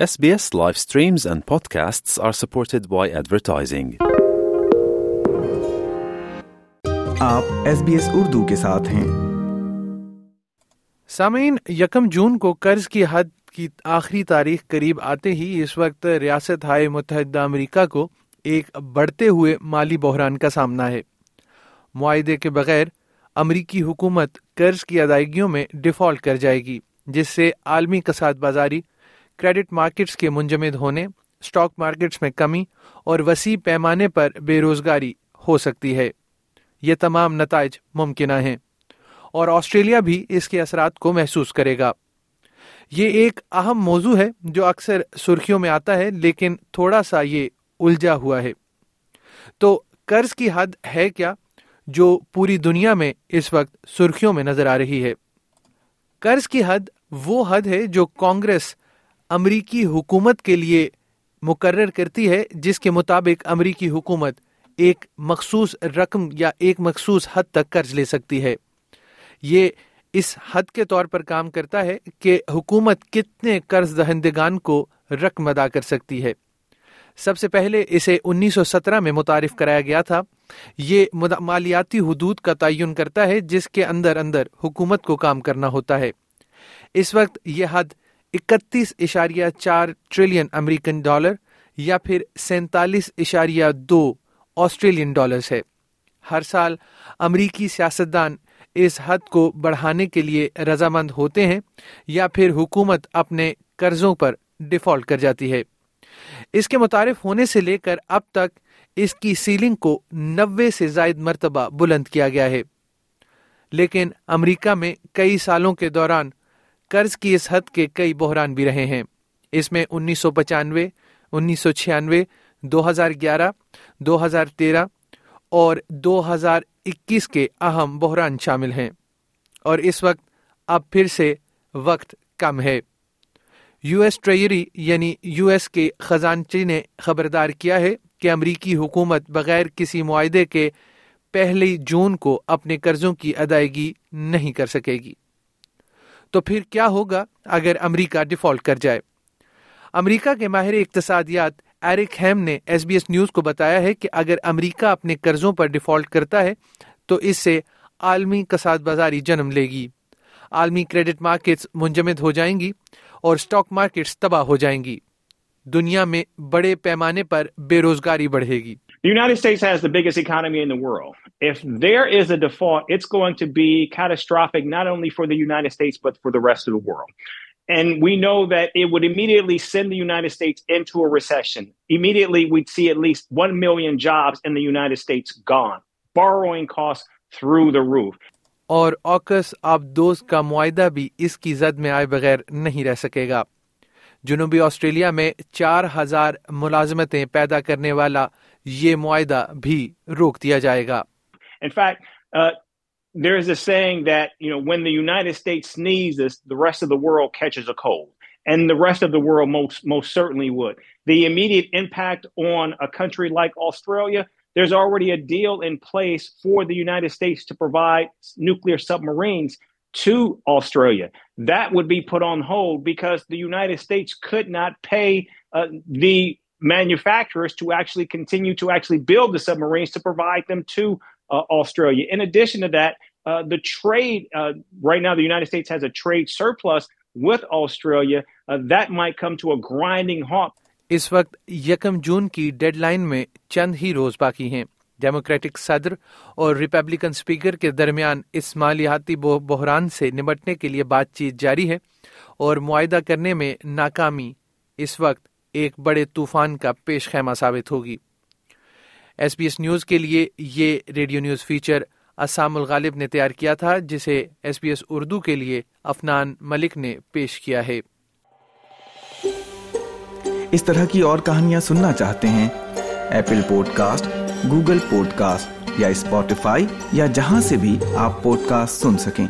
SBS live streams and podcasts are supported by advertising. آپ S B S Urdu کے ساتھ ہیں سامعین یکم جون کو قرض کی حد کی آخری تاریخ قریب آتے ہی اس وقت ریاست ہائے متحدہ امریکہ کو ایک بڑھتے ہوئے مالی بحران کا سامنا ہے معاہدے کے بغیر امریکی حکومت قرض کی ادائیگیوں میں ڈیفالٹ کر جائے گی جس سے عالمی کساد بازاری کریڈٹ مارکیٹس کے منجمد ہونے اسٹاک مارکیٹس میں کمی اور وسیع پیمانے پر بے روزگاری ہو سکتی ہے۔ یہ تمام نتائج ممکنہ ہیں اور آسٹریلیا بھی اس کے اثرات کو محسوس کرے گا۔ یہ ایک اہم موضوع ہے جو اکثر سرخیوں میں آتا ہے، لیکن تھوڑا سا یہ الجھا ہوا ہے۔ تو قرض کی حد ہے کیا جو پوری دنیا میں اس وقت سرخیوں میں نظر آ رہی ہے؟ قرض کی حد وہ حد ہے جو کانگریس امریکی حکومت کے لیے مقرر کرتی ہے، جس کے مطابق امریکی حکومت ایک مخصوص رقم یا ایک مخصوص حد تک قرض لے سکتی ہے۔ یہ اس حد کے طور پر کام کرتا ہے کہ حکومت کتنے قرض دہندگان کو رقم ادا کر سکتی ہے۔ سب سے پہلے اسے انیس سو سترہ میں متعارف کرایا گیا تھا۔ یہ مالیاتی حدود کا تعین کرتا ہے، جس کے اندر اندر حکومت کو کام کرنا ہوتا ہے۔ اس وقت یہ حد اکتیس اشاریہ چار ٹریلین امریکن ڈالر یا پھر سینتالیس اشاریہ دو آسٹریلین ڈالرز ہے۔ ہر سال امریکی سیاستدان اس حد کو بڑھانے کے لیے رضامند ہوتے ہیں یا پھر حکومت اپنے قرضوں پر ڈیفالٹ کر جاتی ہے۔ اس کے متعارف ہونے سے لے کر اب تک اس کی سیلنگ کو نوے سے زائد مرتبہ بلند کیا گیا ہے۔ لیکن امریکہ میں کئی سالوں کے دوران قرض کی اس حد کے کئی بحران بھی رہے ہیں۔ اس میں انیس سو پچانوے انیس سو چھیانوے، دو ہزار گیارہ، دو ہزار تیرہ اور دو ہزار اکیس کے اہم بحران شامل ہیں۔ اور اس وقت اب پھر سے وقت کم ہے۔ یو ایس ٹریری یعنی یو ایس کے خزانچی نے خبردار کیا ہے کہ امریکی حکومت بغیر کسی معاہدے کے پہلی جون کو اپنے قرضوں کی ادائیگی نہیں کر سکے گی۔ تو پھر کیا ہوگا اگر امریکہ ڈیفالٹ کر جائے؟ امریکہ کے ماہر اقتصادیات ایرک ہیم نے ایس بی ایس نیوز کو بتایا ہے کہ اگر امریکہ اپنے قرضوں پر ڈیفالٹ کرتا ہے تو اس سے عالمی کساد بازاری جنم لے گی۔ عالمی کریڈٹ مارکیٹس منجمد ہو جائیں گی اور اسٹاک مارکیٹس تباہ ہو جائیں گی۔ دنیا میں بڑے پیمانے پر بے روزگاری بڑھے گی۔ The United States has the biggest economy in the world. If there is a default, it's going to be catastrophic, not only for the United States, but for the rest of the world. And we know that it would immediately send the United States into a recession. Immediately, we'd see at least 1 million jobs in the United States gone. Borrowing costs through the roof. اور آکس آبدوز کا معاہدہ بھی اس کی زد میں آئے بغیر نہیں رہ سکے گا جنوبی آسٹریلیا میں چار ہزار ملازمتیں پیدا کرنے والا یہ معاہدہ بھی روک دیا جائے گا۔ Like That would be put on hold because the United States could not pay uh, the manufacturers to actually continue to actually build the submarines to provide them to uh, Australia. In addition to that, uh, the trade, uh, right now the United States has a trade surplus with Australia. Uh, that might come to a grinding halt. اس وقت یکم جون کی dead line میں چند ہی روز باقی ہیں democratic صدر اور Republican speaker کے درمیان اس مالیاتی بحران سے نمٹنے کے لیے بات چیت جاری ہے اور معاہدہ کرنے میں ناکامی اس وقت ایک بڑے طوفان کا پیش خیمہ ثابت ہوگی۔ ایس بی ایس نیوز کے لیے یہ radio news feature Asam Alghalib نے تیار کیا تھا، جسے ایس بی ایس اردو کے لیے افنان ملک نے پیش کیا ہے۔ اس طرح کی اور کہانیاں سننا چاہتے ہیں۔ Apple podcast Google podcast یا اسپوٹیفائی یا جہاں سے بھی آپ پوڈ کاسٹ سن سکیں۔